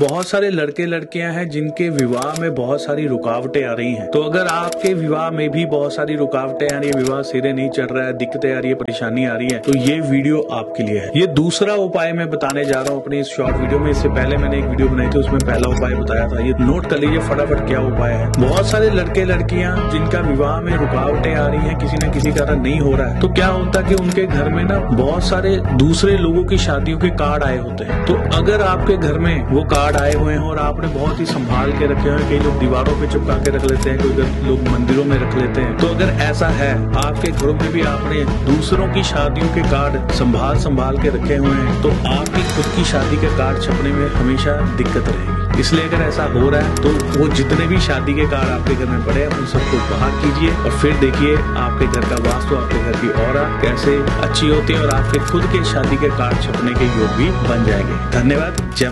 बहुत सारे लड़के लड़कियाँ हैं जिनके विवाह में बहुत सारी रुकावटें आ रही हैं। तो अगर आपके विवाह में भी बहुत सारी रुकावटें आ रही है, विवाह सिरे नहीं चल रहा है, दिक्कतें आ रही है, परेशानी आ रही है तो ये वीडियो आपके लिए है। ये दूसरा उपाय मैं बताने जा रहा हूँ अपने इस शॉर्ट वीडियो में। इससे पहले मैंने एक वीडियो बनाई थी, उसमें पहला उपाय बताया था। ये नोट कर लीजिए फटाफट क्या उपाय है। बहुत सारे लड़के लड़कियाँ जिनका विवाह में रुकावटें आ रही है, किसी न किसी कारण नहीं हो रहा है तो क्या होता है कि उनके घर में ना बहुत सारे दूसरे लोगों की शादियों के कार्ड आए होते हैं। तो अगर आपके घर में वो कार्ड कार्ड आए हुए हैं और आपने बहुत ही संभाल के रखे हुए हैं। कई लोग दीवारों पे चिपका के रख लेते हैं, कोई लोग मंदिरों में रख लेते हैं। तो अगर ऐसा है, आपके घरों में भी आपने दूसरों की शादियों के कार्ड संभाल संभाल के रखे हुए हैं तो आपकी खुद की शादी के कार्ड छपने में हमेशा दिक्कत रहेगी। इसलिए अगर ऐसा हो रहा है तो वो जितने भी शादी के कार्ड आपके घर में पड़े हैं उन सबको बाहर कीजिए और फिर देखिए आपके घर का वास्तु आपके घर की और कैसे अच्छी होती है और आपके खुद के शादी के कार्ड छपने के योग भी बन जाएँगे। धन्यवाद। जय